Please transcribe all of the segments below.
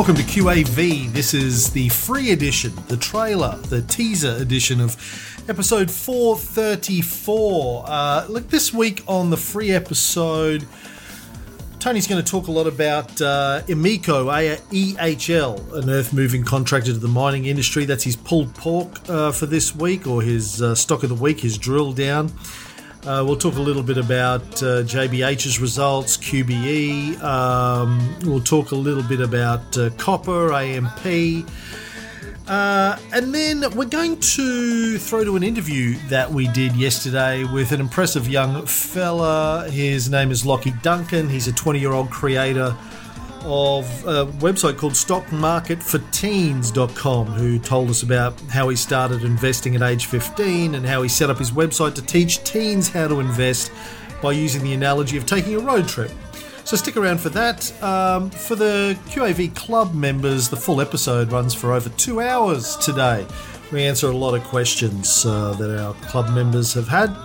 Welcome to QAV. This is the free edition, the trailer, the teaser edition of episode 434. Uh, look, this week on the free episode, Tony's going to talk a lot about uh, Emeco, EHL, an earth moving contractor to the mining industry. That's his pulled pork uh, for this week, or his uh, stock of the week, his drill down. Uh, we'll talk a little bit about uh, JBH's results, QBE. Um, we'll talk a little bit about uh, copper, AMP. Uh, and then we're going to throw to an interview that we did yesterday with an impressive young fella. His name is Lockie Duncan. He's a 20 year old creator of a website called stockmarketforteens.com who told us about how he started investing at age 15 and how he set up his website to teach teens how to invest by using the analogy of taking a road trip. So stick around for that. Um, for the QAV Club members, the full episode runs for over two hours today. We answer a lot of questions uh, that our club members have had,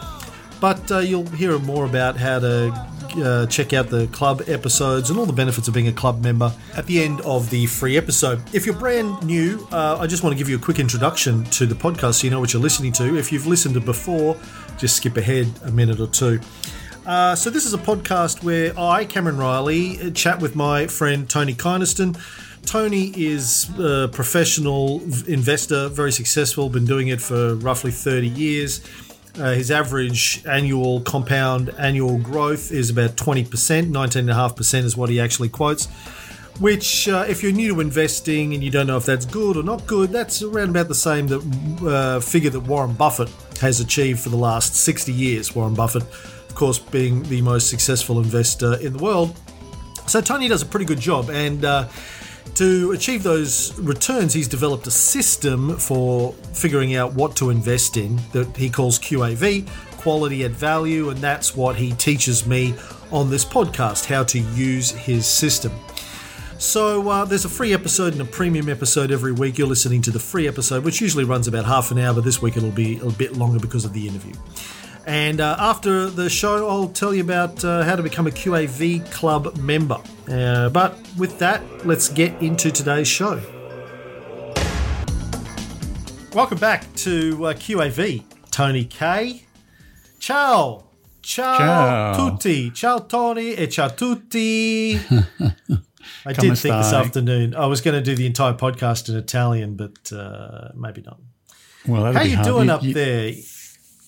but uh, you'll hear more about how to uh, check out the club episodes and all the benefits of being a club member at the end of the free episode. If you're brand new, uh, I just want to give you a quick introduction to the podcast so you know what you're listening to. If you've listened to before, just skip ahead a minute or two. Uh, so, this is a podcast where I, Cameron Reilly, chat with my friend Tony Kynaston. Tony is a professional investor, very successful, been doing it for roughly 30 years. Uh, his average annual compound annual growth is about 20%, 19.5% is what he actually quotes. Which, uh, if you're new to investing and you don't know if that's good or not good, that's around about the same that, uh, figure that Warren Buffett has achieved for the last 60 years. Warren Buffett, of course, being the most successful investor in the world. So Tony does a pretty good job, and uh, to achieve those returns, he's developed a system for figuring out what to invest in that he calls QAV, quality at value, and that's what he teaches me on this podcast how to use his system. So uh, there's a free episode and a premium episode every week. You're listening to the free episode, which usually runs about half an hour, but this week it'll be a bit longer because of the interview. And uh, after the show, I'll tell you about uh, how to become a QAV Club member. Uh, but with that, let's get into today's show. Welcome back to uh, QAV. Tony K. Ciao. Ciao, Ciao. tutti. Ciao Tony e ciao tutti. I Come did think this afternoon I was going to do the entire podcast in Italian, but uh, maybe not. Well, How you hard. doing you, up you, there?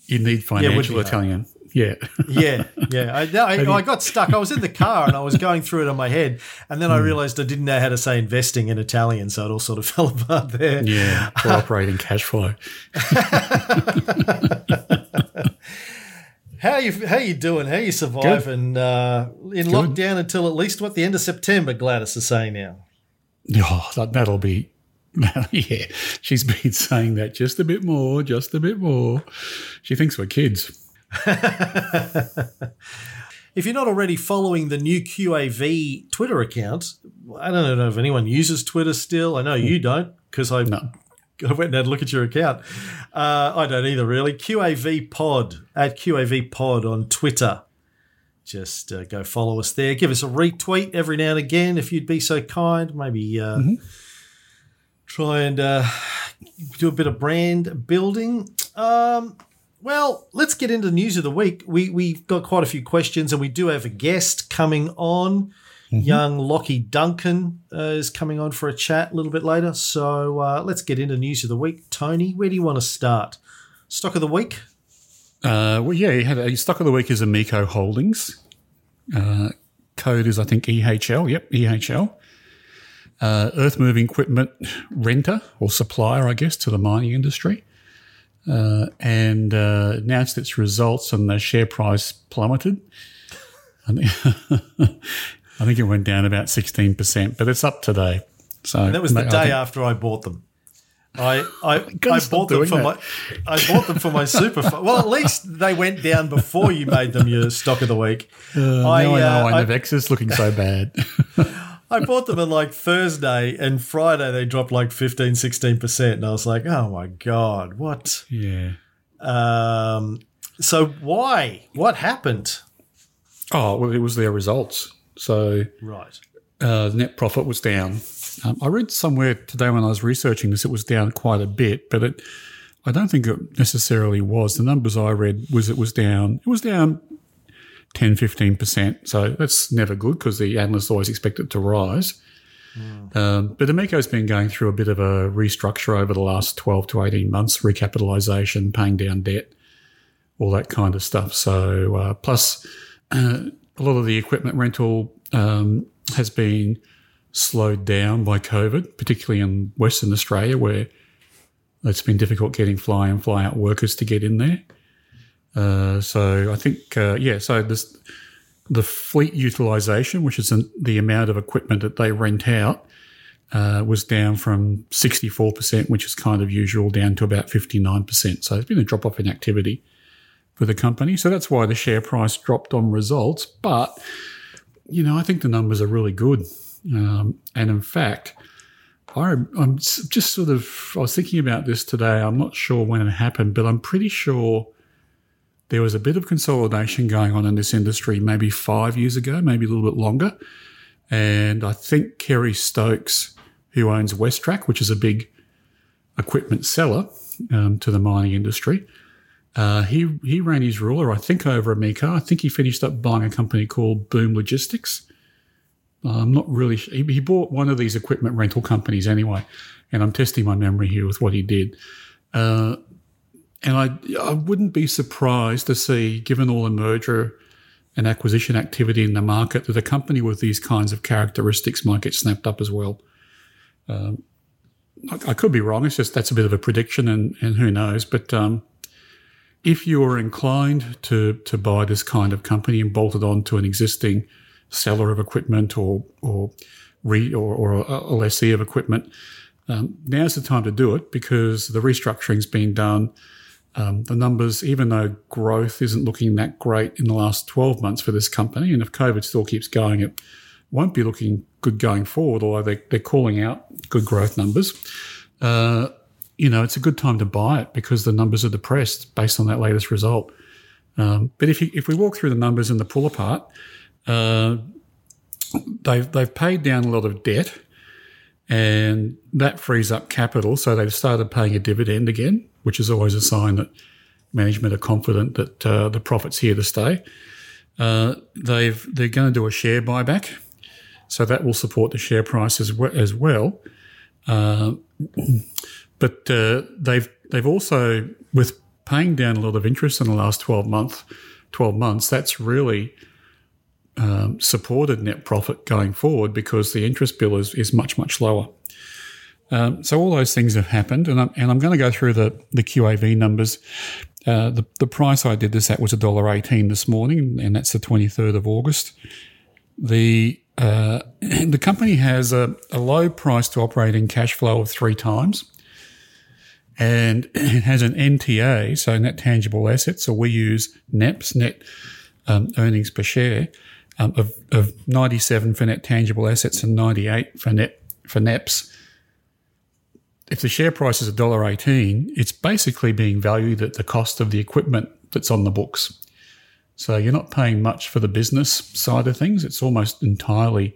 You need would be financial hard. Italian. Yeah. Yeah, yeah. I, no, I, I got stuck. I was in the car and I was going through it on my head, and then I realized I didn't know how to say investing in Italian, so it all sort of fell apart there. yeah. For operating cash flow. How you how you doing? How you surviving uh, in lockdown until at least what the end of September? Gladys is saying now. Oh, that, that'll be. yeah. She's been saying that just a bit more, just a bit more. She thinks we're kids. If you're not already following the new QAV Twitter account, I don't know if anyone uses Twitter still. I know you don't because I, No. I went and had a look at your account. Uh, I don't either, really. QAV Pod at QAV Pod on Twitter. Just uh, go follow us there. Give us a retweet every now and again if you'd be so kind. Maybe uh, try and uh, do a bit of brand building. Um, well, let's get into the news of the week. We we've got quite a few questions, and we do have a guest coming on. Young Lockie Duncan uh, is coming on for a chat a little bit later. So uh, let's get into news of the week. Tony, where do you want to start? Stock of the week. Uh, well, yeah, he had a stock of the week is Emeco Holdings. Uh, code is, I think, EHL. Yep, EHL. Uh, earth moving equipment renter or supplier, I guess, to the mining industry. Uh, and uh, announced its results, and the share price plummeted. I think, I think it went down about 16%, but it's up today. So That was the I day think- after I bought them. I I, I bought them for that. my I bought them for my super. Well, at least they went down before you made them your stock of the week. Uh, now I know uh, why I- looking so bad. I bought them on like Thursday and Friday they dropped like 15, 16%. And I was like, oh my God, what? yeah. Um, so why? What happened? Oh, well, it was their results. So Right. uh, net profit was down. Um, I read somewhere today when I was researching this, it was down quite a bit, but it, I don't think it necessarily was. The numbers I read was it was down. It was down 10, 15%. So that's never good because the analysts always expect it to rise. Mm. Um, but Emeco's been going through a bit of a restructure over the last 12 to 18 months, recapitalisation, paying down debt, all that kind of stuff. So, uh, plus uh, a lot of the equipment rental um, has been slowed down by COVID, particularly in Western Australia, where it's been difficult getting fly in, fly out workers to get in there. Uh, so I think, uh, yeah, so this, the fleet utilization, which is the amount of equipment that they rent out, uh, was down from 64%, which is kind of usual, down to about 59%. So it's been a drop off in activity for the company. So that's why the share price dropped on results. But, you know, I think the numbers are really good. Um, and in fact, I, am just sort of, I was thinking about this today. I'm not sure when it happened, but I'm pretty sure there was a bit of consolidation going on in this industry maybe five years ago, maybe a little bit longer. And I think Kerry Stokes, who owns WesTrac, which is a big equipment seller um, to the mining industry, uh, he he ran his ruler, I think, over Emeco. I think he finished up buying a company called Boom Logistics. I'm not really. He, he bought one of these equipment rental companies anyway, and I'm testing my memory here with what he did. Uh, and I I wouldn't be surprised to see, given all the merger and acquisition activity in the market, that a company with these kinds of characteristics might get snapped up as well. Um, I, I, could be wrong. It's just that's a bit of a prediction, and, and who knows. But um, if you are inclined to to buy this kind of company and bolt it on to an existing seller of equipment or or re, or, or a, lessee of equipment, um, now's the time to do it because the restructuring's been done. Um, the numbers, even though growth isn't looking that great in the last 12 months for this company, and if COVID still keeps going, it won't be looking good going forward, although they, they're calling out good growth numbers. Uh, you know, it's a good time to buy it because the numbers are depressed based on that latest result. Um, but if you, if we walk through the numbers and the pull apart, uh, they've they've paid down a lot of debt, and that frees up capital. So they've started paying a dividend again, which is always a sign that management are confident that uh, the profit's here to stay. Uh, they've they're going to do a share buyback, so that will support the share price as, we- as well. Uh, but uh, they've they've also with paying down a lot of interest in the last twelve month twelve months. That's really um, supported net profit going forward because the interest bill is is much much lower. Um, so all those things have happened, and I'm, and I'm going to go through the the QAV numbers. Uh, the the price I did this at was $1.18 this morning, and that's the 23rd of August. The uh, the company has a, a low price to operating cash flow of three times and it has an NTA, so net tangible assets. So we use NEPS, net um, earnings per share, um, of, of 97 for net tangible assets and 98 for net for NEPS. If the share price is $1.18, it's basically being valued at the cost of the equipment that's on the books. So you're not paying much for the business side of things. It's almost entirely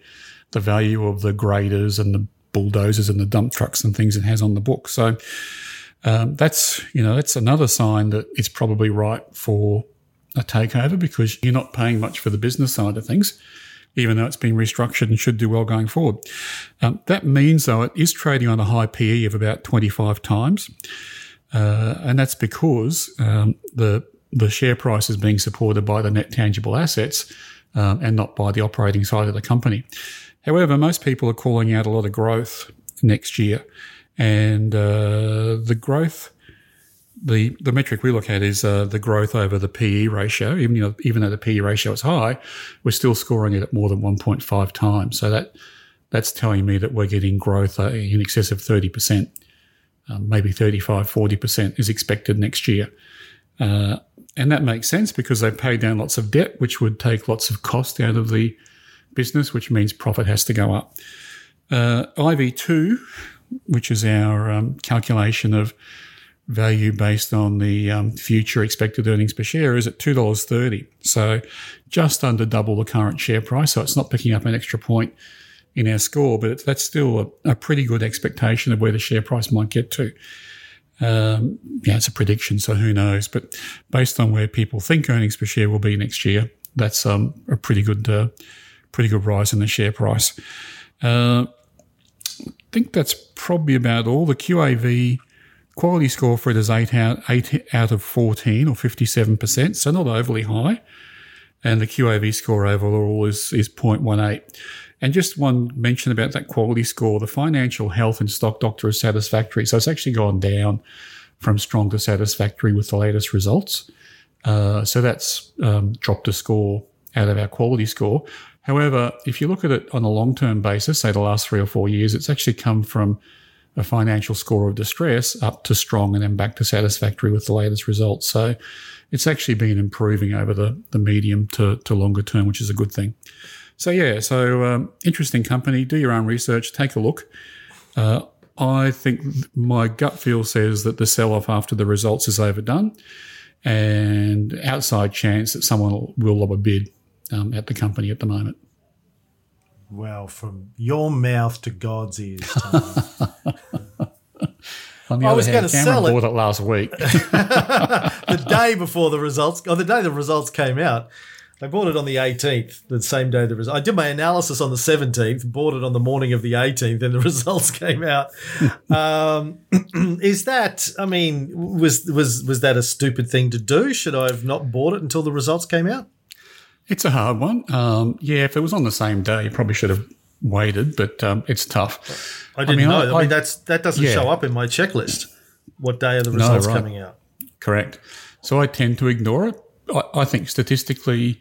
the value of the graders and the bulldozers and the dump trucks and things it has on the book. So um, that's you know that's another sign that it's probably right for a takeover because you're not paying much for the business side of things, even though it's been restructured and should do well going forward. Um, that means though it is trading on a high PE of about 25 times, uh, and that's because um, the the share price is being supported by the net tangible assets um, and not by the operating side of the company. However, most people are calling out a lot of growth next year and uh, the growth, the the metric we look at is uh, the growth over the PE ratio. Even you know, even though the PE ratio is high, we're still scoring it at more than 1.5 times. So that that's telling me that we're getting growth uh, in excess of 30%, um, maybe 35, 40% is expected next year. Uh, and that makes sense because they've paid down lots of debt, which would take lots of cost out of the business, which means profit has to go up. Uh, IV2, which is our um, calculation of value based on the um, future expected earnings per share, is at $2.30. So just under double the current share price. So it's not picking up an extra point in our score, but that's still a, a, pretty good expectation of where the share price might get to. Um, yeah, it's a prediction, so who knows? But based on where people think earnings per share will be next year, that's um, a pretty good, uh, pretty good rise in the share price. Uh, I think that's probably about all. The QAV quality score for it is eight out, eight out of fourteen, or fifty-seven percent, so not overly high. And the QAV score overall is is 0.18. And just one mention about that quality score, the financial health and stock doctor is satisfactory. So it's actually gone down from strong to satisfactory with the latest results. Uh, so that's um, dropped a score out of our quality score. However, if you look at it on a long term basis, say the last three or four years, it's actually come from a financial score of distress up to strong and then back to satisfactory with the latest results. So it's actually been improving over the, the medium to, to longer term, which is a good thing. So yeah, so um, interesting company. Do your own research. Take a look. Uh, I think my gut feel says that the sell off after the results is overdone, and outside chance that someone will lob a bid um, at the company at the moment. Well, from your mouth to God's ears. On the I was going to sell it. bought it last week. the day before the results, or the day the results came out, I bought it on the 18th, the same day the results. I did my analysis on the 17th, bought it on the morning of the 18th, and the results came out. um, is that? I mean, was was was that a stupid thing to do? Should I have not bought it until the results came out? It's a hard one. Um, yeah, if it was on the same day, you probably should have waited, but um, it's tough. I didn't I mean, know. I, I, mean, that's that doesn't yeah. show up in my checklist. What day are the results no, right. coming out? Correct. So I tend to ignore it I, I think statistically,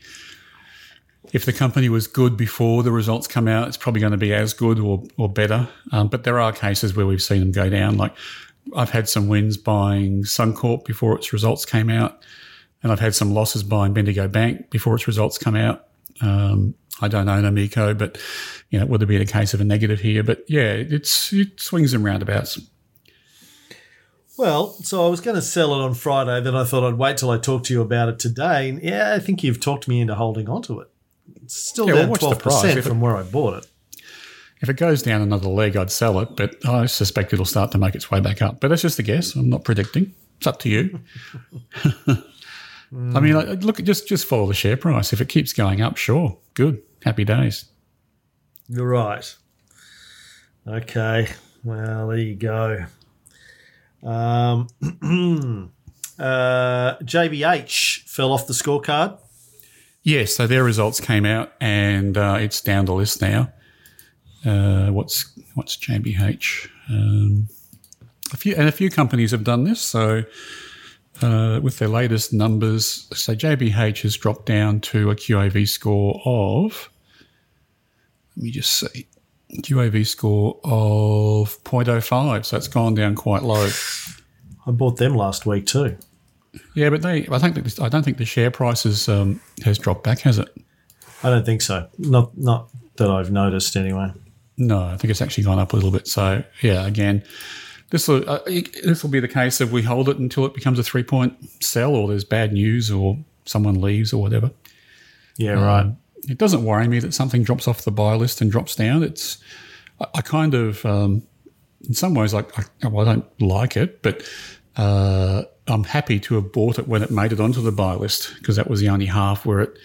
if the company was good before the results come out, it's probably going to be as good or, or better. Um, but there are cases where we've seen them go down. Like I've had some wins buying Suncorp before its results came out, and I've had some losses buying Bendigo Bank before its results come out. Um, I don't own Emeco, but you know, would there be a case of a negative here? But yeah, it's it swings and roundabouts. Well, so I was going to sell it on Friday, then I thought I'd wait till I talk to you about it today. And yeah, I think you've talked me into holding on to it. It's still yeah, down twelve percent from it, where I bought it. If it goes down another leg, I'd sell it, but I suspect it'll start to make its way back up. But that's just a guess. I'm not predicting. It's up to you. mm. I mean, look, just just follow the share price. If it keeps going up, sure, good, happy days. You're right. Okay. Well, there you go. Um, uh, JBH fell off the scorecard. Yes, so their results came out, and uh, it's down the list now. Uh, what's what's JBH? Um, a few and a few companies have done this. So uh, with their latest numbers, so JBH has dropped down to a QAV score of. Let me just see. QAV score of 0.05, so it's gone down quite low. I bought them last week too. Yeah, but they, I think I don't think the share price has um, has dropped back, has it? I don't think so. Not not that I've noticed anyway. No, I think it's actually gone up a little bit. So yeah, again, this will uh, this will be the case if we hold it until it becomes a three point sell, or there's bad news, or someone leaves, or whatever. Yeah, um, right it doesn't worry me that something drops off the buy list and drops down. It's I, I kind of um, in some ways like I, well, I don't like it, but uh, I'm happy to have bought it when it made it onto the buy list because that was the only half where it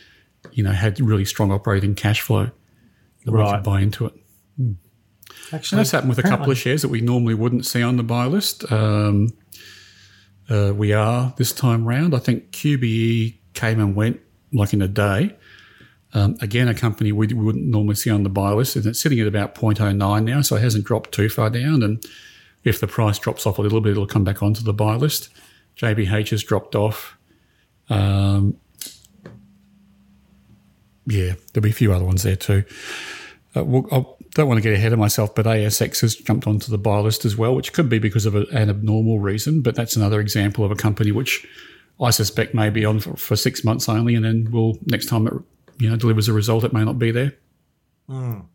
you know had really strong operating cash flow that right. we could buy into it. Hmm. Actually, and that's happened with a couple of shares that we normally wouldn't see on the buy list. Um, uh, we are this time round. I think QBE came and went like in a day. Um, again, a company we wouldn't normally see on the buy list, and it's sitting at about 0.09 now, so it hasn't dropped too far down. And if the price drops off a little bit, it'll come back onto the buy list. JBH has dropped off. Um, yeah, there'll be a few other ones there too. Uh, well, I don't want to get ahead of myself, but ASX has jumped onto the buy list as well, which could be because of a, an abnormal reason, but that's another example of a company which I suspect may be on for, for six months only, and then will next time it you know delivers a result, it may not be there. Mm.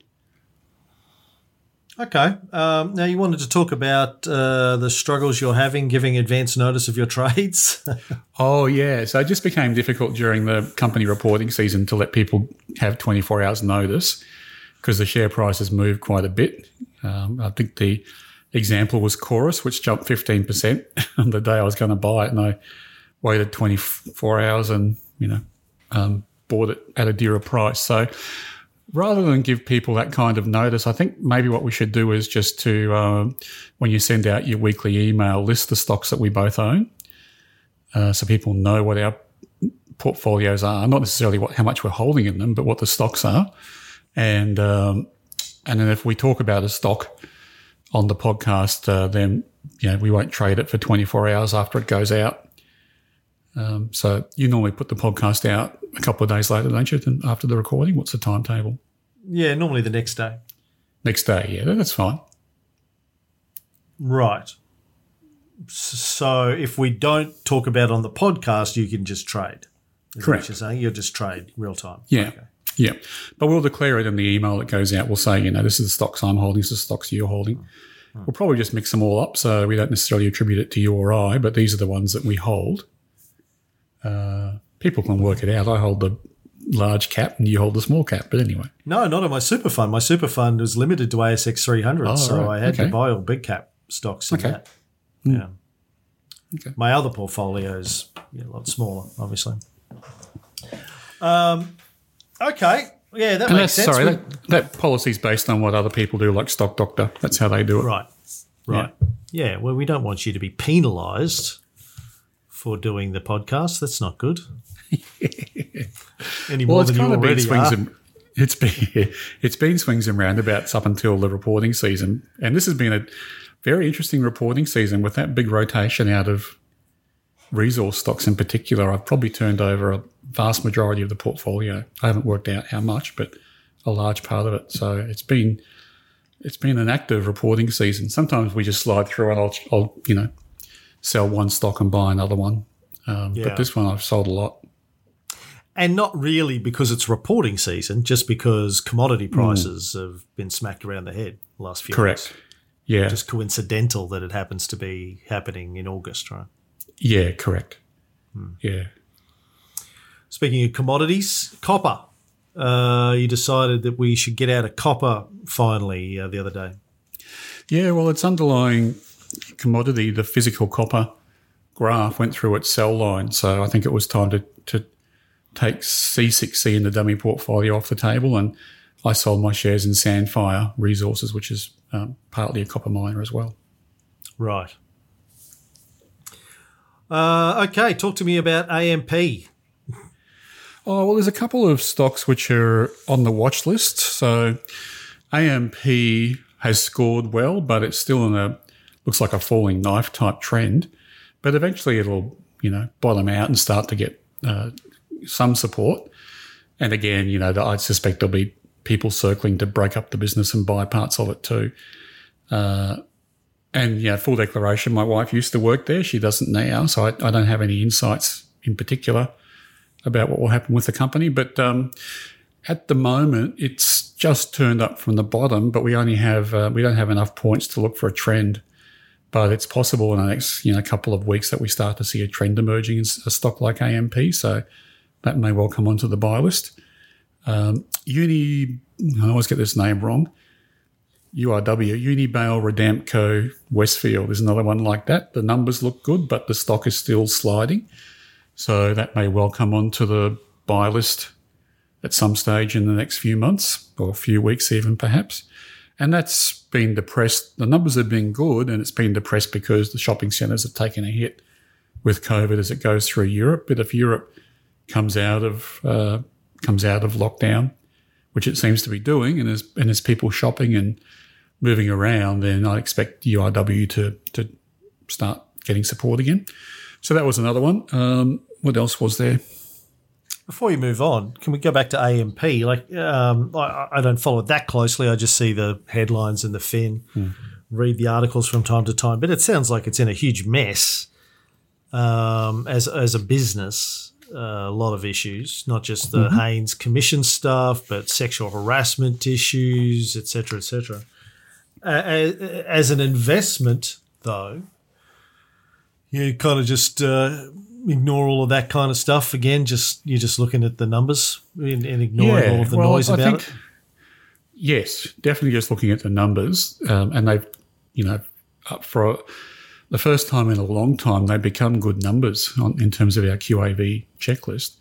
Okay. Um, now you wanted to talk about uh, the struggles you're having giving advance notice of your trades. oh yeah, so it just became difficult during the company reporting season to let people have 24 hours notice. Because the share price has moved quite a bit. Um, I think the example was Chorus, which jumped 15% on the day I was going to buy it. And I waited 24 hours and, you know, um, bought it at a dearer price. So rather than give people that kind of notice, I think maybe what we should do is just to, um, when you send out your weekly email, list the stocks that we both own. Uh, so people know what our portfolios are, not necessarily what how much we're holding in them, but what the stocks are. And um, and then if we talk about a stock on the podcast, uh, then you know we won't trade it for 24 hours after it goes out. Um, so you normally put the podcast out a couple of days later, don't you? Than after the recording, what's the timetable? Yeah, normally the next day. Next day, yeah, that's fine. Right. So if we don't talk about it on the podcast, you can just trade. Is Correct. What you're saying you'll just trade real time. Yeah. Okay. Yeah. But we'll declare it in the email that goes out. We'll say, you know, this is the stocks I'm holding, this is the stocks you're holding. We'll probably just mix them all up so we don't necessarily attribute it to you or I, but these are the ones that we hold. Uh, people can work it out. I hold the large cap and you hold the small cap. But anyway, No, not on my super fund. My super fund was limited to ASX 300, Oh, so right. I had to buy all big cap stocks in Okay. Hmm. that. Yeah. Okay. My other portfolio's yeah, a lot smaller, obviously. Um, okay. Yeah, that and makes sense. sorry, that, that policy is based on what other people do, like Stock Doctor. That's how they do it. Right. Right. Yeah. Well, we don't want you to be penalised for doing the podcast. That's not good. Any more Well, it's than you kind of been already swings are. and it's been it's been swings and roundabouts up until the reporting season, and this has been a very interesting reporting season with that big rotation out of resource stocks in particular. I've probably turned over a vast majority of the portfolio. I haven't worked out how much, but a large part of it. So it's been it's been an active reporting season. Sometimes we just slide through and I'll, I'll you know sell one stock and buy another one. Um, Yeah. But this one I've sold a lot. And not really because it's reporting season, just because commodity prices have been smacked around the head the last few Hmm. Correct. months. Yeah. Just coincidental that it happens to be happening in August, right? Yeah, correct. Hmm. Yeah. Speaking of commodities, copper. Uh, you decided that we should get out of copper finally uh, the other day. Yeah, well, its underlying commodity, the physical copper graph, went through its sell line. So I think it was time to, to take C6C in the dummy portfolio off the table. And I sold my shares in Sandfire Resources, which is um, partly a copper miner as well. Right. Uh, okay, talk to me about AMP. Oh, well, there's a couple of stocks which are on the watch list. So AMP has scored well, but it's still in a looks like a falling knife type trend. But eventually it'll, you know, bottom out and start to get uh, some support. And again, you know, I suspect there'll be people circling to break up the business and buy parts of it too. Uh, and yeah, full declaration. My wife used to work there. She doesn't now, so I, I don't have any insights in particular about what will happen with the company. But um, at the moment, it's just turned up from the bottom, but we only have uh, we don't have enough points to look for a trend. But it's possible in the next you know couple of weeks that we start to see a trend emerging in a stock like AMP. So that may well come onto the buy list. Um, Uni, I always get this name wrong. URW, Unibail Rodamco Westfield is another one like that. The numbers look good, but the stock is still sliding. So that may well come onto the buy list at some stage in the next few months or a few weeks, even perhaps. And that's been depressed. The numbers have been good, and it's been depressed because the shopping centres have taken a hit with COVID as it goes through Europe. But if Europe comes out of uh, comes out of lockdown, which it seems to be doing, and as and as people shopping and moving around, then I expect UIW to to start getting support again. So that was another one. Um, what else was there? Before you move on, can we go back to AMP? Like, um, I, I don't follow it that closely. I just see the headlines and the fin, read the articles from time to time. But it sounds like it's in a huge mess um, as as a business. Uh, a lot of issues, not just the Haynes Commission stuff, but sexual harassment issues, etc., etc. As an investment, though, you kind of just uh, ignore all of that kind of stuff. Again, just you're just looking at the numbers and, and ignoring all of the well, noise I about think, it. yes, definitely just looking at the numbers, um, and they've, you know, up for the first time in a long time, they become good numbers on, in terms of our QAV checklist.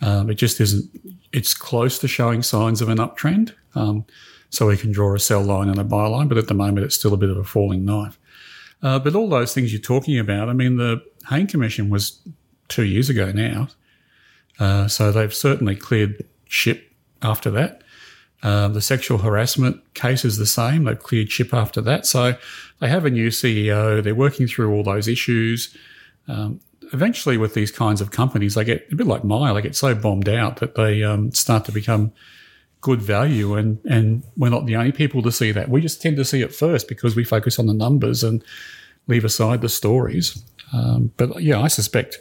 Um, it just isn't. It's close to showing signs of an uptrend, um, so we can draw a sell line and a buy line. But at the moment, it's still a bit of a falling knife. Uh, but all those things you're talking about, I mean, the Hayne Commission was two years ago now, uh, so they've certainly cleared ship after that. Um, the sexual harassment case is the same. They've cleared ship after that. So they have a new CEO. They're working through all those issues. Um, eventually, with these kinds of companies, they get a bit like Myer. They get so bombed out that they um, start to become good value. And, and we're not the only people to see that. We just tend to see it first because we focus on the numbers and leave aside the stories. Um, but yeah, I suspect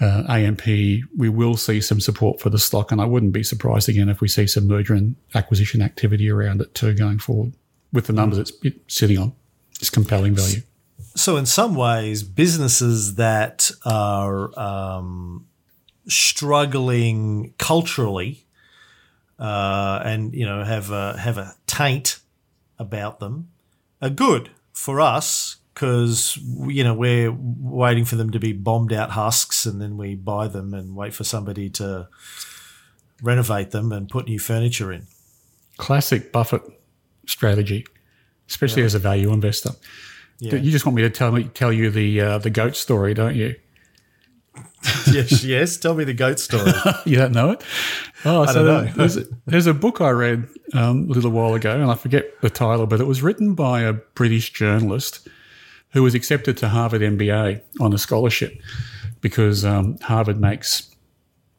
uh, AMP, we will see some support for the stock, and I wouldn't be surprised again if we see some merger and acquisition activity around it too going forward with the numbers it's, sitting on. It's compelling value. So, in some ways, businesses that are um, struggling culturally uh, and you know have a, have a taint about them are good for us because you know we're waiting for them to be bombed out husks, and then we buy them and wait for somebody to renovate them and put new furniture in. Classic Buffett strategy, especially yeah. as a value investor. Yeah. You just want me to tell me tell you the uh, the goat story, don't you? yes, yes. Tell me the goat story. you don't know it? Oh, I so there's, a, there's, a, book I read um, a little while ago, and I forget the title, but it was written by a British journalist who was accepted to Harvard MBA on a scholarship because um, Harvard makes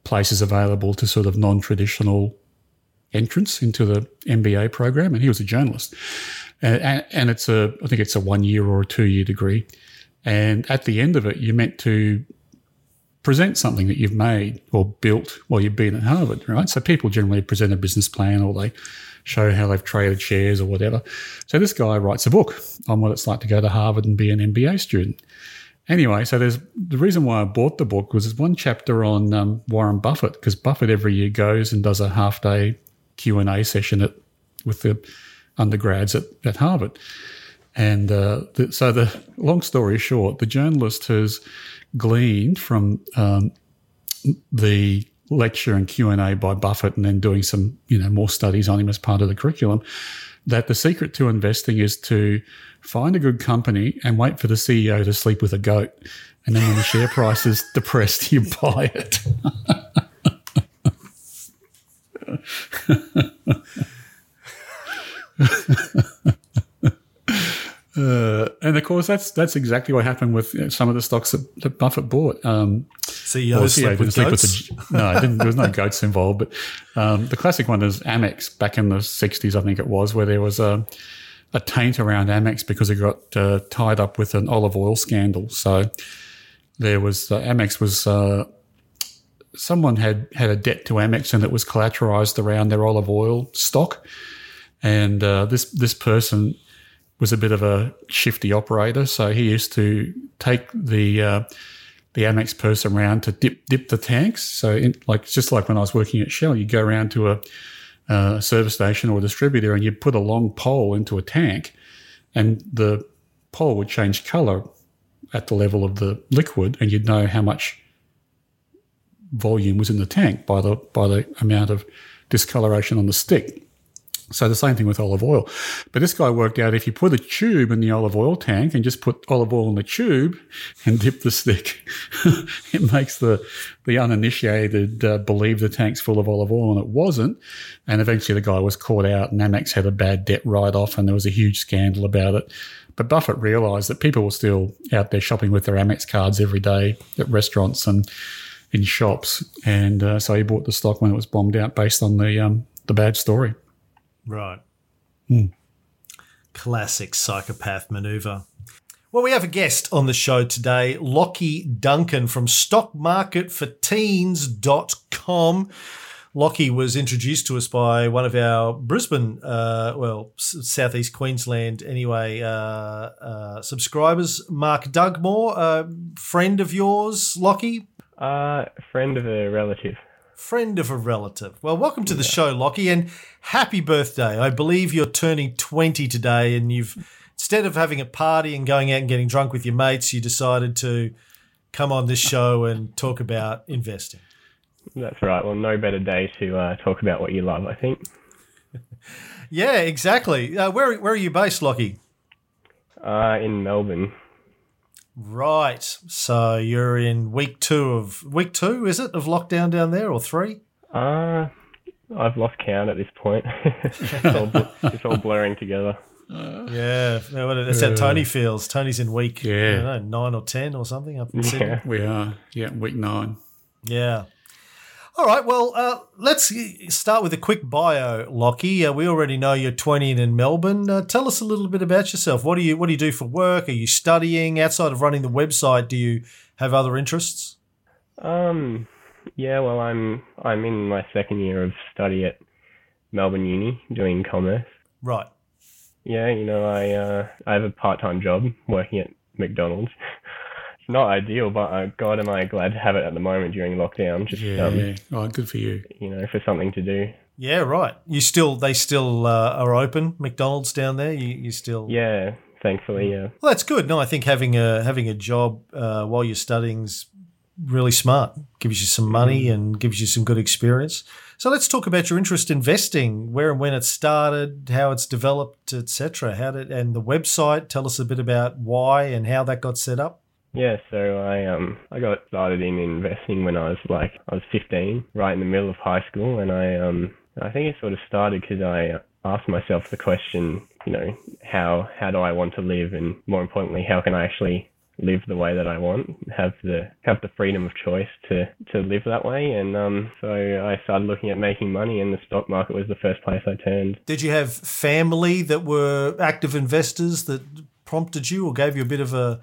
places available to sort of non traditional entrance into the MBA program. And he was a journalist. And, and, and it's a, I think it's a one year or a two year degree. And at the end of it, you're meant to present something that you've made or built while you've been at Harvard, right? So people generally present a business plan or they show how they've traded shares or whatever. So this guy writes a book on what it's like to go to Harvard and be an MBA student. Anyway, so there's the reason why I bought the book was there's one chapter on um, Warren Buffett because Buffett every year goes and does a half day Q and A session at, with the undergrads at, at Harvard. And uh, the, so the long story short, the journalist has gleaned from um, the lecture and Q&A by Buffett and then doing some, you know, more studies on him as part of the curriculum, that the secret to investing is to find a good company and wait for the CEO to sleep with a goat. And then when the share price is depressed, you buy it. Uh, and of course, that's that's exactly what happened with you know, some of the stocks that, that Buffett bought. Um, CEO sleep with goats? With the, no, there was no goats involved. But um, the classic one is Amex back in the '60s, I think it was, where there was a, a taint around Amex because it got uh, tied up with an olive oil scandal. So there was uh, Amex was uh, someone had had a debt to Amex and it was collateralized around their olive oil stock, and uh, this this person was a bit of a shifty operator, so he used to take the uh, the Amex person around to dip dip the tanks. So, in, like just like when I was working at Shell, you go around to a, a service station or distributor, and you put a long pole into a tank, and the pole would change color at the level of the liquid, and you'd know how much volume was in the tank by the by the amount of discoloration on the stick. So the same thing with olive oil. But this guy worked out if you put a tube in the olive oil tank and just put olive oil in the tube and dip the stick, it makes the the uninitiated uh, believe the tank's full of olive oil and it wasn't. And eventually the guy was caught out and Amex had a bad debt write off and there was a huge scandal about it. But Buffett realized that people were still out there shopping with their Amex cards every day at restaurants and in shops. And uh, so he bought the stock when it was bombed out based on the um, the bad story. Right. Mm. Classic psychopath maneuver. Well, we have a guest on the show today, Lockie Duncan from stockmarketforteens.com. Lockie was introduced to us by one of our Brisbane, uh, well, southeast Queensland anyway, uh, uh, subscribers, Mark Dugmore, a friend of yours, Lockie? Uh, friend of a relative. Friend of a relative. Well, welcome to the show, Lockie, and happy birthday. I believe you're turning 20 today, and you've, instead of having a party and going out and getting drunk with your mates, you decided to come on this show and talk about investing. That's right. Well, no better day to uh, talk about what you love, I think. Yeah, exactly. Uh, where, where are you based, Lockie? Uh, in Melbourne. Right. So you're in week two of week two, is it, of lockdown down there, or three? Uh, I've lost count at this point. it's, all, bl- it's all blurring together. Yeah, yeah, well, that's how Tony feels. Tony's in week I Yeah. don't know, nine or ten or something up in Sydney. Yeah. We are, yeah, week nine. Yeah. All right. Well, uh, let's start with a quick bio, Lockie. Uh, we already know you're 20 and in Melbourne. Uh, tell us a little bit about yourself. What do you What do you do for work? Are you studying outside of running the website? Do you have other interests? Um, yeah. Well, I'm I'm in my second year of study at Melbourne Uni doing commerce. Right. Yeah, you know, I uh, I have a part-time job working at McDonald's. it's not ideal, but uh, God, am I glad to have it at the moment during lockdown. Just Yeah. um, oh, good for you. you know, for something to do. Yeah. Right. You still They still uh, are open. McDonald's down there. You You still. Yeah, thankfully, yeah. Well, that's good. No, I think having a having a job uh, while you're studying's really smart. Gives you some money and gives you some good experience. So let's talk about your interest in investing, where and when it started, how it's developed, etc. How did and the website? Tell us a bit about why and how that got set up. Yeah, so I um I got started in investing when I was like I was 15, right in the middle of high school, and I um I think it sort of started because I asked myself the question, you know, how how do I want to live, and more importantly, how can I actually live the way that I want, have the have the freedom of choice to to live that way, and um so I started looking at making money, and the stock market was the first place I turned. Did you have family that were active investors that prompted you or gave you a bit of a,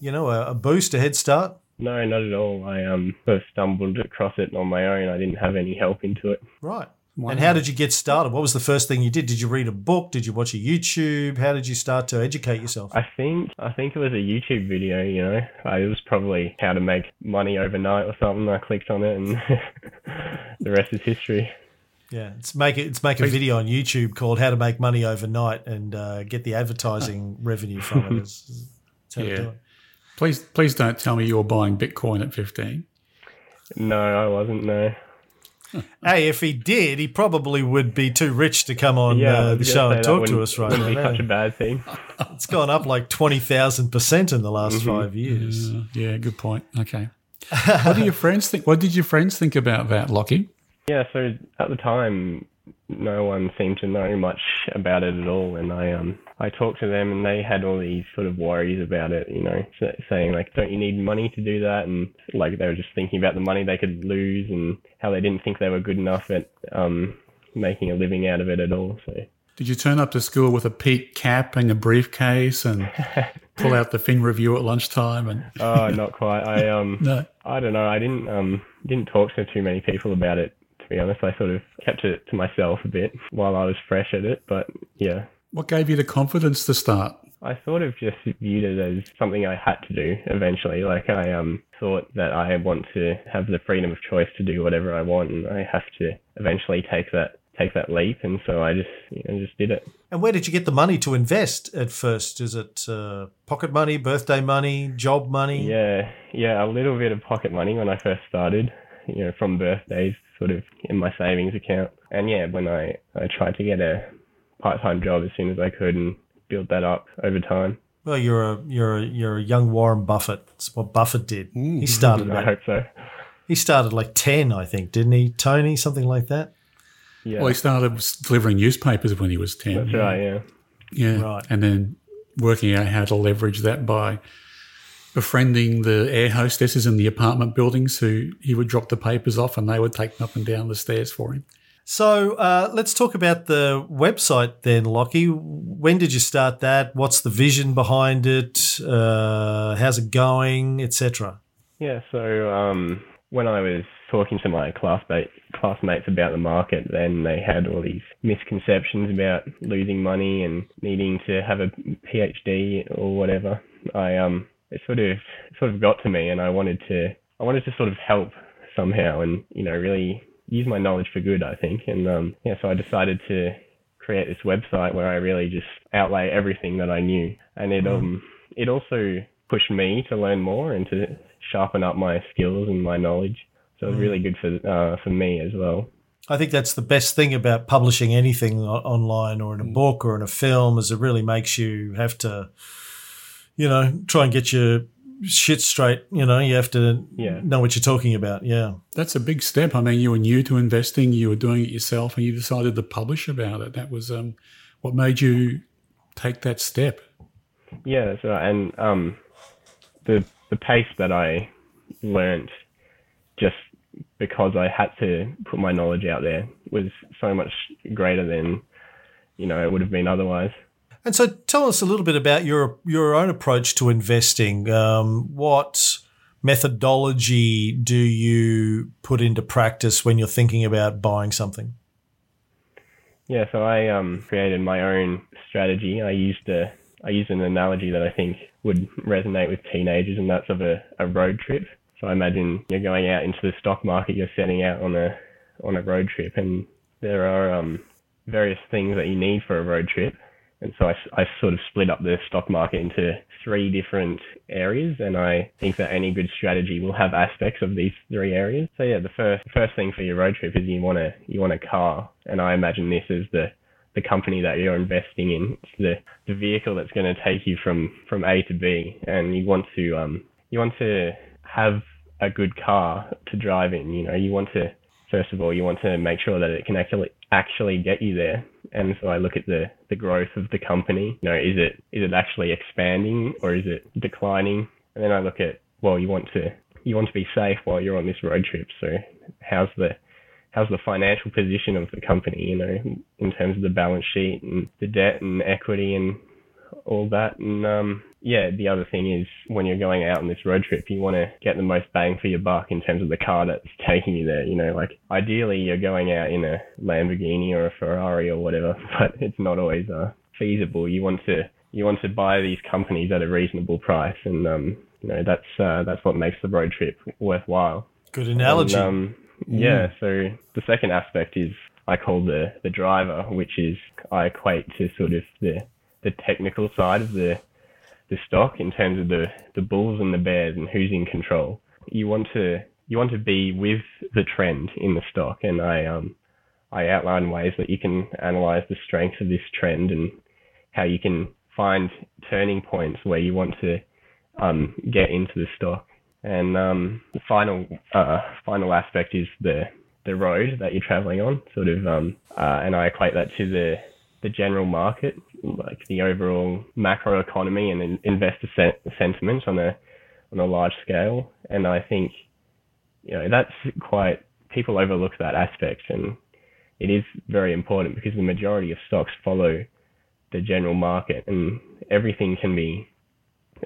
you know, a, a boost, a head start? No, not at all. I um sort of stumbled across it on my own. I didn't have any help into it. Right. And how did you get started? What was the first thing you did? Did you read a book? Did you watch a YouTube? How did you start to educate yourself? I think I think it was a YouTube video. You know, I, it was probably how to make money overnight or something. I clicked on it, and the rest is history. Yeah, it's make it. It's make a video on YouTube called "How to Make Money Overnight" and uh, get the advertising revenue from it. Is, that's how to Yeah. do it. Please, please don't tell me you were buying Bitcoin at 15. No, I wasn't. No. Hey, if he did, he probably would be too rich to come on Yeah, uh, the show and talk to wouldn't- us right Wouldn't be now. such a bad thing. It's gone up like twenty thousand percent in the last five years. Uh, yeah, good point. Okay. what do your friends think? What did your friends think about that, Lockie? Yeah. So at the time, no one seemed to know much about it at all, and I um I talked to them, and they had all these sort of worries about it. You know, saying like, don't you need money to do that? And like they were just thinking about the money they could lose, and how they didn't think they were good enough at um making a living out of it at all. So. Did you turn up to school with a peak cap and a briefcase and pull out the Fin Review at lunchtime? And Oh, not quite. I um, no, I don't know. I didn't um, didn't talk to too many people about it. To be honest, I sort of kept it to myself a bit while I was fresh at it. But yeah, what gave you the confidence to start? I sort of just viewed it as something I had to do eventually. Like I um thought that I want to have the freedom of choice to do whatever I want, and I have to eventually take that take that leap. And so I just you know, just did it. And where did you get the money to invest at first? Is it uh, pocket money, birthday money, job money? Yeah, yeah, a little bit of pocket money when I first started, you know, from birthdays, sort of in my savings account. And yeah, when I, I tried to get a part-time job as soon as I could and build that up over time. Well, you're a you're a, you're a young Warren Buffett. That's what Buffett did. Mm. He started I about, hope so. he started like ten, I think, didn't he, Tony? Something like that. Yeah, Well, he started delivering newspapers when he was 10. that's right. Yeah, Yeah. Right. And then working out how to leverage that by befriending the air hostesses in the apartment buildings who he would drop the papers off and they would take them up and down the stairs for him. So uh, let's talk about the website then, Lockie. When did you start that? What's the vision behind it? Uh, how's it going, etc. yeah. So um, when I was talking to my classmate classmates about the market, then they had all these misconceptions about losing money and needing to have a PhD or whatever. I um, it sort of sort of got to me, and I wanted to I wanted to sort of help somehow and, you know, really use my knowledge for good, I think. And um, yeah, so I decided to create this website where I really just outlay everything that I knew. And it, um, it also pushed me to learn more and to sharpen up my skills and my knowledge. So it was really good for, uh, for me as well. I think that's the best thing about publishing anything online or in a book or in a film is it really makes you have to, you know, try and get your shit straight. You know, you have to Yeah. know what you're talking about. Yeah. That's a big step. I mean, you were new to investing, you were doing it yourself, and you decided to publish about it. That was um, what made you take that step. Yeah, that's right. And um, the the pace that I learnt just because I had to put my knowledge out there was so much greater than you know it would have been otherwise. And so, tell us a little bit about your your own approach to investing. Um, what methodology do you put into practice when you're thinking about buying something? Yeah, so I um, created my own strategy. I used a I used an analogy that I think would resonate with teenagers, and that's of a, a road trip. So I imagine you're going out into the stock market, you're setting out on a on a road trip, and there are um, various things that you need for a road trip. And so I sort of split up the stock market into three different areas, and I think that any good strategy will have aspects of these three areas. So yeah, the first first thing for your road trip is you want a you want a car, and I imagine this is the the company that you're investing in, it's the the vehicle that's going to take you from from A to B, and you want to um you want to have a good car to drive in. You know, you want to first of all you want to make sure that it can actually actually get you there. And so I look at the the growth of the company. You know, is it is it actually expanding or is it declining? And then I look at well, you want to you want to be safe while you're on this road trip. So how's the how's the financial position of the company, you know, in terms of the balance sheet and the debt and equity and all that. And um, yeah, the other thing is when you're going out on this road trip, you want to get the most bang for your buck in terms of the car that's taking you there. You know, like ideally you're going out in a Lamborghini or a Ferrari or whatever, but it's not always uh, feasible. You want to you want to buy these companies at a reasonable price, and um, you know that's uh, that's what makes the road trip worthwhile. Good analogy. And, um, yeah. So the second aspect is I call the the driver, which is I equate to sort of the the technical side of the the stock in terms of the the bulls and the bears and who's in control. You want to you want to be with the trend in the stock, and I um I outline ways that you can analyze the strengths of this trend and how you can find turning points where you want to um, get into the stock. And um, the final uh, final aspect is the the road that you're traveling on, sort of, um, uh, and I equate that to the the general market, like the overall macro economy and in- investor se- sentiment on a on a large scale. And I think you know that's quite people overlook that aspect, and it is very important because the majority of stocks follow the general market, and everything can be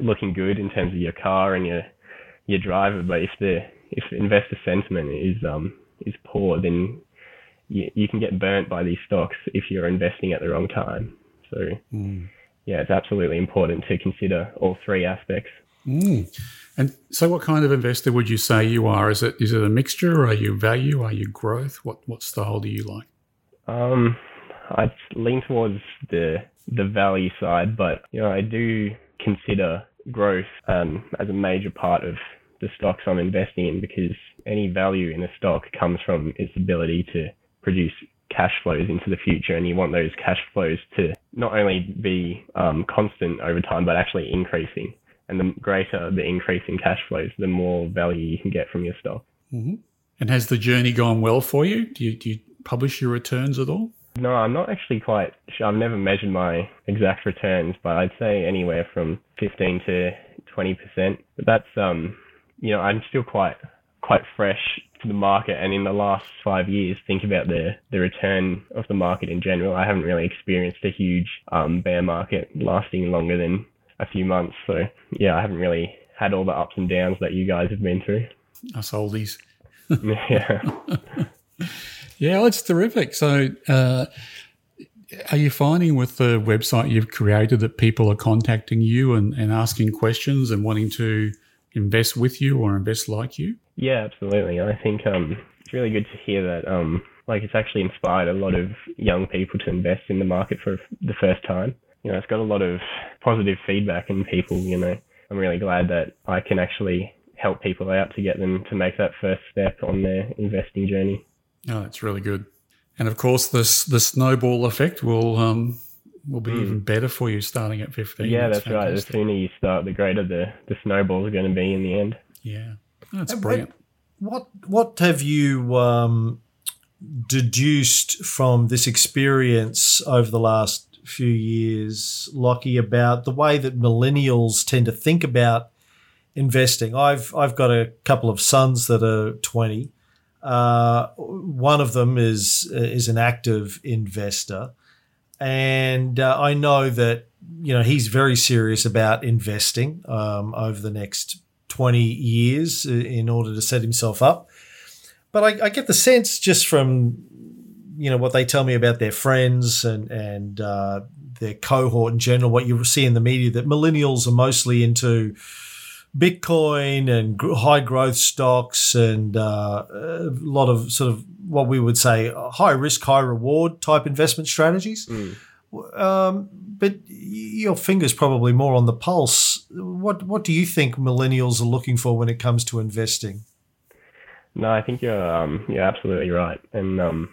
looking good in terms of your car and your your driver, but if the if investor sentiment is um is poor, then you, you can get burnt by these stocks if you're investing at the wrong time. So yeah, it's absolutely important to consider all three aspects. Mm. And so, what kind of investor would you say you are? Is it is it a mixture? Are you value? Are you growth? What what style do you like? Um, I lean towards the the value side, but you know I do consider growth um, as a major part of the stocks I'm investing in because any value in a stock comes from its ability to produce cash flows into the future, and you want those cash flows to not only be um, constant over time but actually increasing. And the greater the increase in cash flows, the more value you can get from your stock. And has the journey gone well for you? Do you, do you publish your returns at all? No, I'm not actually quite sure. I've never measured my exact returns, but I'd say anywhere from 15 to 20%. But that's, um, you know, I'm still quite, quite fresh the market. And in the last five years, think about the, the return of the market in general. I haven't really experienced a huge, um, bear market lasting longer than a few months. So yeah, I haven't really had all the ups and downs that you guys have been through. Us oldies. yeah. Yeah, it's terrific. So, uh, are you finding with the website you've created that people are contacting you and, and asking questions and wanting to, invest with you or invest like you? Yeah, absolutely. I think um, it's really good to hear that. Um, like it's actually inspired a lot of young people to invest in the market for the first time. You know, it's got a lot of positive feedback in people. You know, I'm really glad that I can actually help people out to get them to make that first step on their investing journey. Oh, that's really good. And of course, this the snowball effect will um, will be mm. even better for you starting at 15. Yeah, that's, that's right. The sooner you start, the greater the, the snowballs are going to be in the end. Yeah, that's brilliant. What what have you um, deduced from this experience over the last few years, Lockie, about the way that millennials tend to think about investing? I've I've got a couple of sons that are 20. Uh, one of them is is an active investor and uh, I know that you know he's very serious about investing um, over the next twenty years in order to set himself up. But I, I, get the sense just from you know what they tell me about their friends and and uh, their cohort in general, what you see in the media, that millennials are mostly into Bitcoin and high growth stocks and uh, a lot of sort of what we would say high risk, high reward type investment strategies. Mm. Um, but your finger's probably more on the pulse. What what do you think millennials are looking for when it comes to investing? No, I think you're um, you're absolutely right, and um,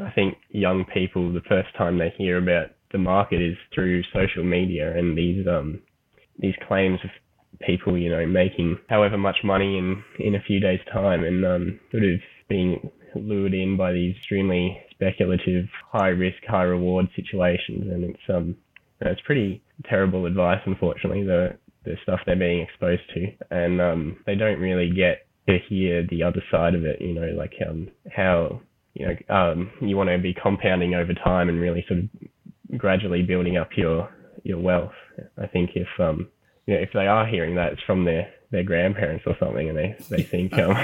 I think young people the first time they hear about the market is through social media and these um, these claims of people, you know, making however much money in in a few days' time, and um, sort of being lured in by these extremely speculative, high risk, high reward situations, and it's um, it's pretty terrible advice, unfortunately. The the stuff they're being exposed to, and um, they don't really get to hear the other side of it. You know, like um, how you know um, you want to be compounding over time and really sort of gradually building up your your wealth. I think if um, you know, if they are hearing that, it's from their their grandparents or something, and they they think, um,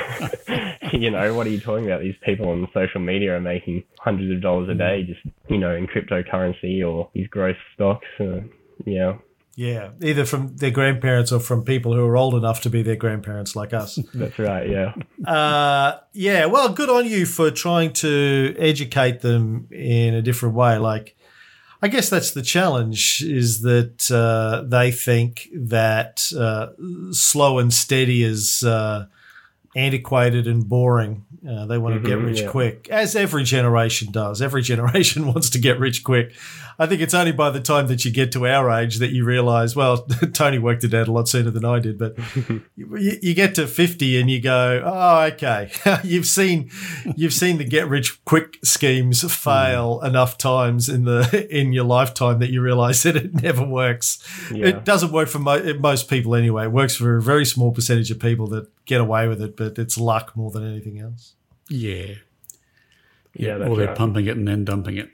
you know, what are you talking about? These people on social media are making hundreds of dollars a day, just you know, in cryptocurrency or these growth stocks. Uh, yeah. Yeah, either from their grandparents or from people who are old enough to be their grandparents, like us. That's right. Yeah. Uh, yeah. Well, good on you for trying to educate them in a different way. Like, I guess that's the challenge is that uh, they think that uh, slow and steady is uh, antiquated and boring. Uh, they want to mm-hmm, get rich yeah. quick, as every generation does. Every generation wants to get rich quick. I think it's only by the time that you get to our age that you realize, well, Tony worked it out a lot sooner than I did, but you, you, get to 50 and you go, oh, okay. you've seen, you've seen the get rich quick schemes fail mm. enough times in the, in your lifetime that you realize that it never works. Yeah. It doesn't work for mo- most people anyway. It works for a very small percentage of people that get away with it, but it's luck more than anything else. Yeah. Yeah. yeah or they're right. pumping it and then dumping it.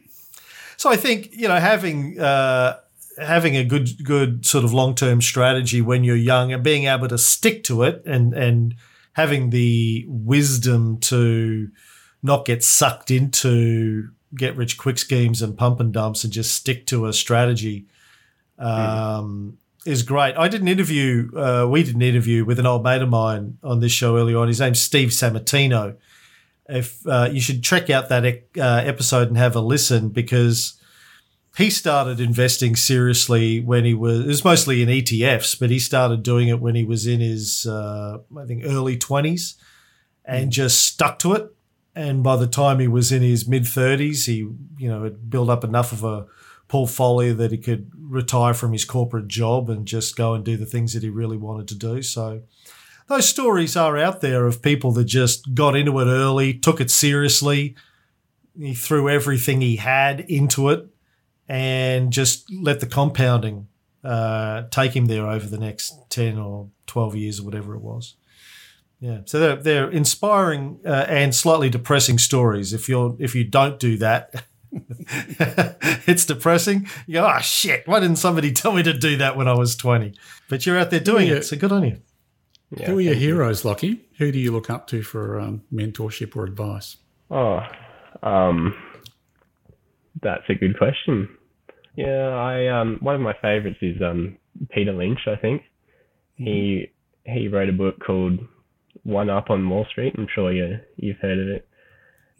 So I think you know having uh, having a good good sort of long term strategy when you're young and being able to stick to it and and having the wisdom to not get sucked into get rich quick schemes and pump and dumps and just stick to a strategy um, is great. I did an interview, uh, we did an interview with an old mate of mine on this show earlier on. His name's Steve Sammartino if uh, you should check out that uh, episode and have a listen because he started investing seriously when he was it was mostly in ETFs, but he started doing it when he was in his uh, I think early twenties and mm. just stuck to it. And by the time he was in his mid thirties, he you know had built up enough of a portfolio that he could retire from his corporate job and just go and do the things that he really wanted to do. So those stories are out there of people that just got into it early, took it seriously. He threw everything he had into it and just let the compounding uh, take him there over the next 10 or 12 years or whatever it was. Yeah, so they're, they're inspiring uh, and slightly depressing stories. If you're if you don't do that, it's depressing. You go, oh shit! Why didn't somebody tell me to do that when I was twenty? But you're out there doing yeah. it, so good on you. Yeah, Who are your heroes, Lockie? Who do you look up to for um, mentorship or advice? Oh, um, that's a good question. Yeah, I um, one of my favorites is um, Peter Lynch. I think he he wrote a book called One Up on Wall Street. I'm sure you you've heard of it.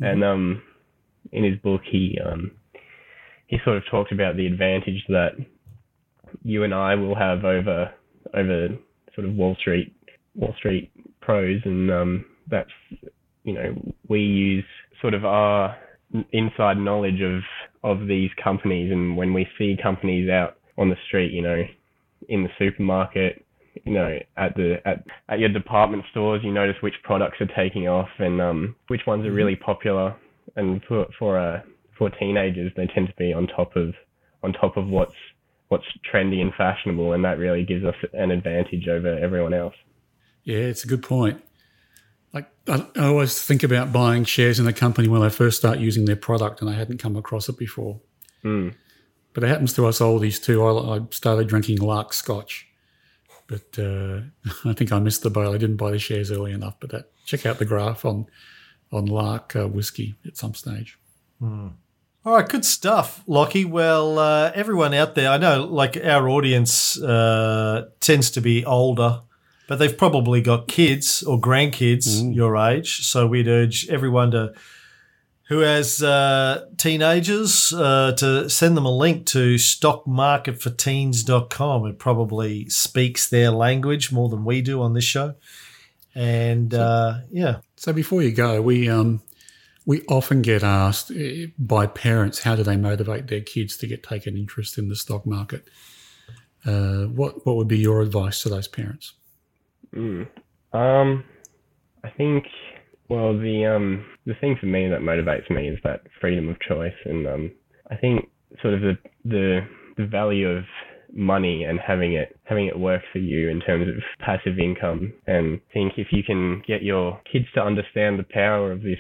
Mm-hmm. And um, in his book, he um, he sort of talked about the advantage that you and I will have over over sort of Wall Street Wall Street pros, and um, that's you know we use sort of our inside knowledge of of these companies, and when we see companies out on the street, you know, in the supermarket, you know, at the at, at your department stores, you notice which products are taking off and um, which ones are mm-hmm. really popular. And for for uh, for teenagers, they tend to be on top of on top of what's what's trendy and fashionable, and that really gives us an advantage over everyone else. Yeah, it's a good point. Like I, I always think about buying shares in a company when I first start using their product, and I hadn't come across it before. Mm. But it happens to us oldies too. I, I started drinking Lark Scotch, but uh, I think I missed the boat. I didn't buy the shares early enough. But that, check out the graph on on Lark uh, whiskey at some stage. Mm. All right, good stuff, Lockie. Well, uh, everyone out there, I know like our audience uh, tends to be older, but they've probably got kids or grandkids mm. your age. So we'd urge everyone to who has uh, teenagers uh, to send them a link to stockmarketforteens.com. It probably speaks their language more than we do on this show. And uh, yeah. So before you go, we um, we often get asked eh, by parents how do they motivate their kids to get taken interest in the stock market. Uh, what what would be your advice to those parents? Mm. Um, I think well the um the thing for me that motivates me is that freedom of choice, and um, I think sort of the the the value of money and having it having it work for you in terms of passive income and think if you can get your kids to understand the power of this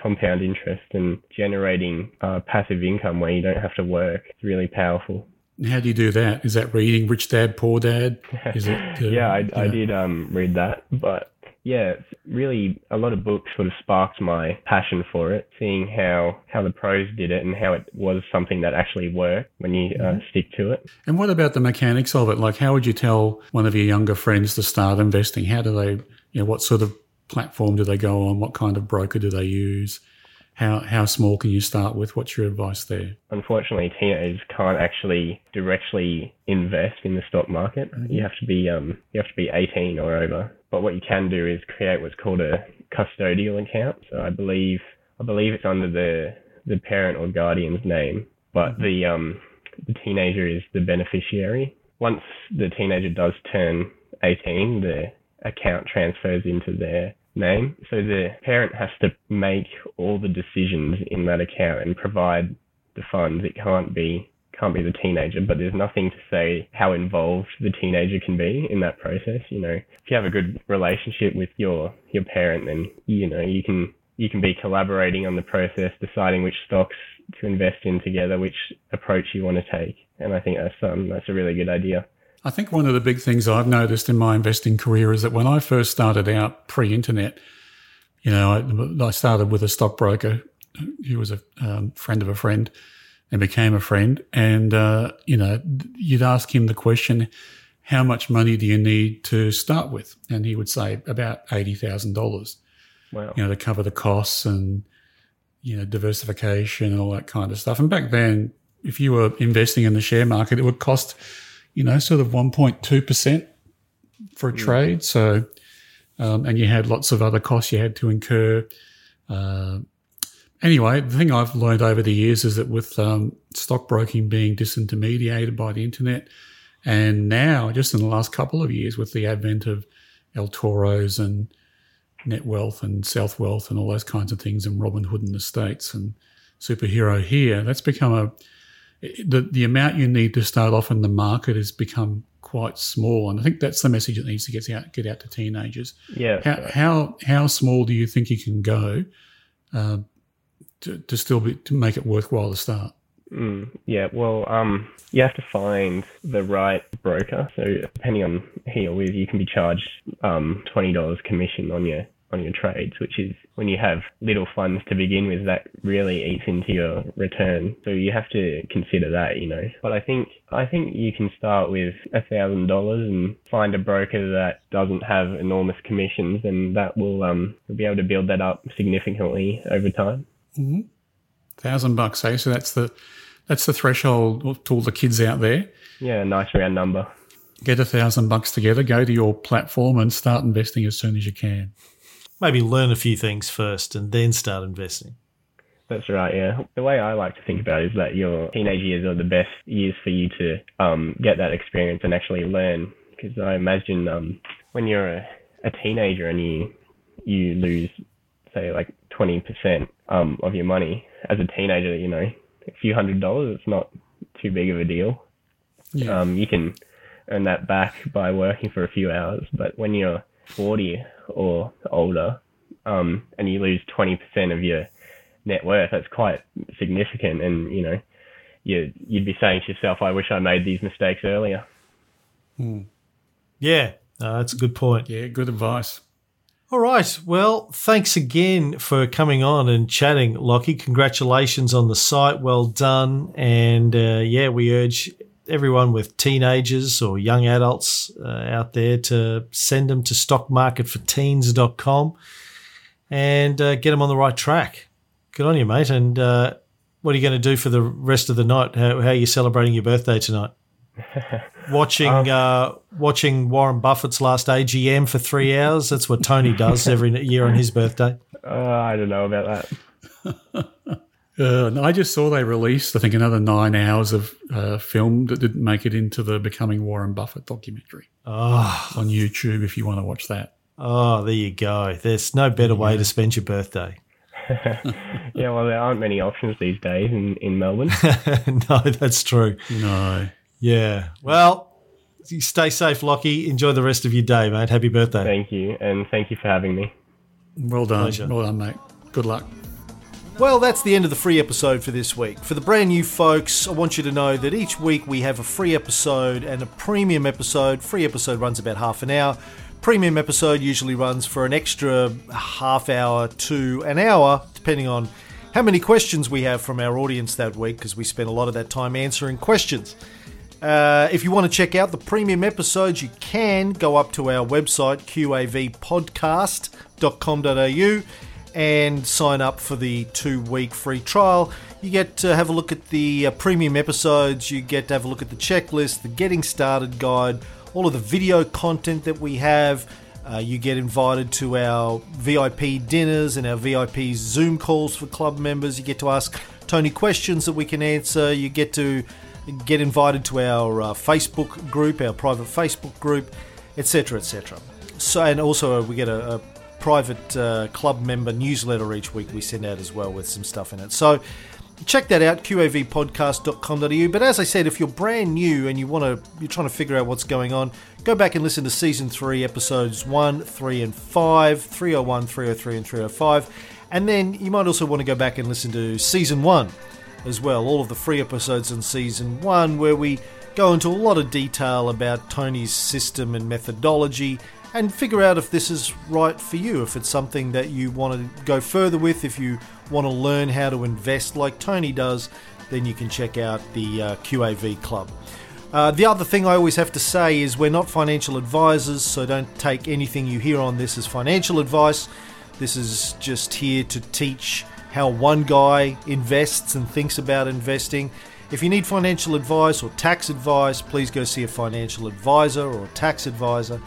compound interest and generating uh, passive income where you don't have to work it's really powerful how do you do that is that reading rich dad poor dad is it uh, yeah I, I did um, read that but yeah, really a lot of books sort of sparked my passion for it, seeing how, how the pros did it and how it was something that actually worked when you uh, mm-hmm. stick to it. And what about the mechanics of it? Like, how would you tell one of your younger friends to start investing? How do they, you know, what sort of platform do they go on? What kind of broker do they use? How how small can you start with? What's your advice there? Unfortunately, teenagers can't actually directly invest in the stock market. You have to be um you have to be 18 or over. But what you can do is create what's called a custodial account. So I believe I believe it's under the the parent or guardian's name, but mm-hmm. the um the teenager is the beneficiary. Once the teenager does turn 18, the account transfers into their name. So the parent has to make all the decisions in that account and provide the funds. It can't be can't be the teenager, but there's nothing to say how involved the teenager can be in that process. You know, if you have a good relationship with your your parent, then you know you can you can be collaborating on the process, deciding which stocks to invest in together, which approach you want to take. And I think that's um that's a really good idea. I think one of the big things I've noticed in my investing career is that when I first started out pre internet, you know, I, I, started with a stockbroker who was a um, friend of a friend and became a friend. And, uh, you know, you'd ask him the question, how much money do you need to start with? And he would say about $80,000. Wow. You know, to cover the costs and, you know, diversification and all that kind of stuff. And back then, if you were investing in the share market, it would cost you know, sort of 1.2% for a trade. So, um, and you had lots of other costs you had to incur. Uh, anyway, the thing I've learned over the years is that with um, stockbroking being disintermediated by the internet, and now just in the last couple of years with the advent of eToros and Net Wealth and SelfWealth and all those kinds of things, and Robinhood and the States and Superhero here, that's become a the the amount you need to start off in the market has become quite small, and I think that's the message that needs to get out get out to teenagers. Yeah. How right. how, how small do you think you can go uh, to to still be to make it worthwhile to start? Mm, yeah, well, um, you have to find the right broker. So depending on he or with, you can be charged um, twenty dollars commission on your on your trades, which is when you have little funds to begin with, that really eats into your return. So you have to consider that, you know. But I think I think you can start with a thousand dollars and find a broker that doesn't have enormous commissions, and that will um you'll be able to build that up significantly over time. Hmm. Thousand bucks, eh? So that's the that's the threshold to all the kids out there. Yeah, nice round number. Get a thousand bucks together, go to your platform, and start investing as soon as you can. Maybe learn a few things first and then start investing. That's right, yeah. The way I like to think about it is that your teenage years are the best years for you to um, get that experience and actually learn. Because I imagine um, when you're a, a teenager and you you lose, say, like 20% um, of your money as a teenager, you know, a few hundred dollars, it's not too big of a deal. Yeah. Um, you can earn that back by working for a few hours. But when you're 40 or older um, and you lose 20% of your net worth, that's quite significant. And, you know, you, you'd be saying to yourself, I wish I made these mistakes earlier. Yeah, no, that's a good point. yeah, good advice. All right. Well, thanks again for coming on and chatting, Lockie. Congratulations on the site. Well done. And uh, yeah, we urge everyone with teenagers or young adults uh, out there to send them to stockmarketforteens.com and uh, get them on the right track. Good on you, mate. And uh, what are you going to do for the rest of the night? How, how are you celebrating your birthday tonight? watching uh, watching Warren Buffett's last AGM for three hours. That's what Tony does every year on his birthday. Uh, I don't know about that. Uh, I just saw they released, I think, another nine hours of uh, film that didn't make it into the Becoming Warren Buffett documentary Oh, on YouTube if you want to watch that. oh, there you go. There's no better way to spend your birthday. Yeah, well, there aren't many options these days in, in Melbourne. no, that's true. No. Yeah. Well, stay safe, Lockie. Enjoy the rest of your day, mate. Happy birthday. thank you. And thank you for having me. Well done. Pleasure. Well done, mate. Good luck. Well, that's the end of the free episode for this week. For the brand new folks, I want you to know that each week we have a free episode and a premium episode. Free episode runs about half an hour. Premium episode usually runs for an extra half hour to an hour, depending on how many questions we have from our audience that week, because we spend a lot of that time answering questions. Uh, if you want to check out the premium episodes, you can go up to our website, qavpodcast.com.au, and sign up for the two week free trial. You get to have a look at the uh, premium episodes, you get to have a look at the checklist, the getting started guide, all of the video content that we have. Uh, you get invited to our VIP dinners and our VIP Zoom calls for club members. You get to ask Tony questions that we can answer. You get to get invited to our uh, Facebook group, our private Facebook group, etc., etc. So, and also uh, we get a, a private uh, club member newsletter each week we send out as well with some stuff in it. So check that out qavpodcast.com.au but as i said if you're brand new and you want to you're trying to figure out what's going on go back and listen to season 3 episodes 1 3 and 5 301 303 and 305 and then you might also want to go back and listen to season 1 as well all of the free episodes in season 1 where we go into a lot of detail about tony's system and methodology and figure out if this is right for you, if it's something that you want to go further with, if you want to learn how to invest like Tony does, then you can check out the uh, QAV Club. Uh, the other thing I always have to say is we're not financial advisors, so don't take anything you hear on this as financial advice. This is just here to teach how one guy invests and thinks about investing. If you need financial advice or tax advice, please go see a financial advisor or tax advisor.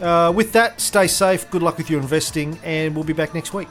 Uh, with that, stay safe, good luck with your investing, and we'll be back next week.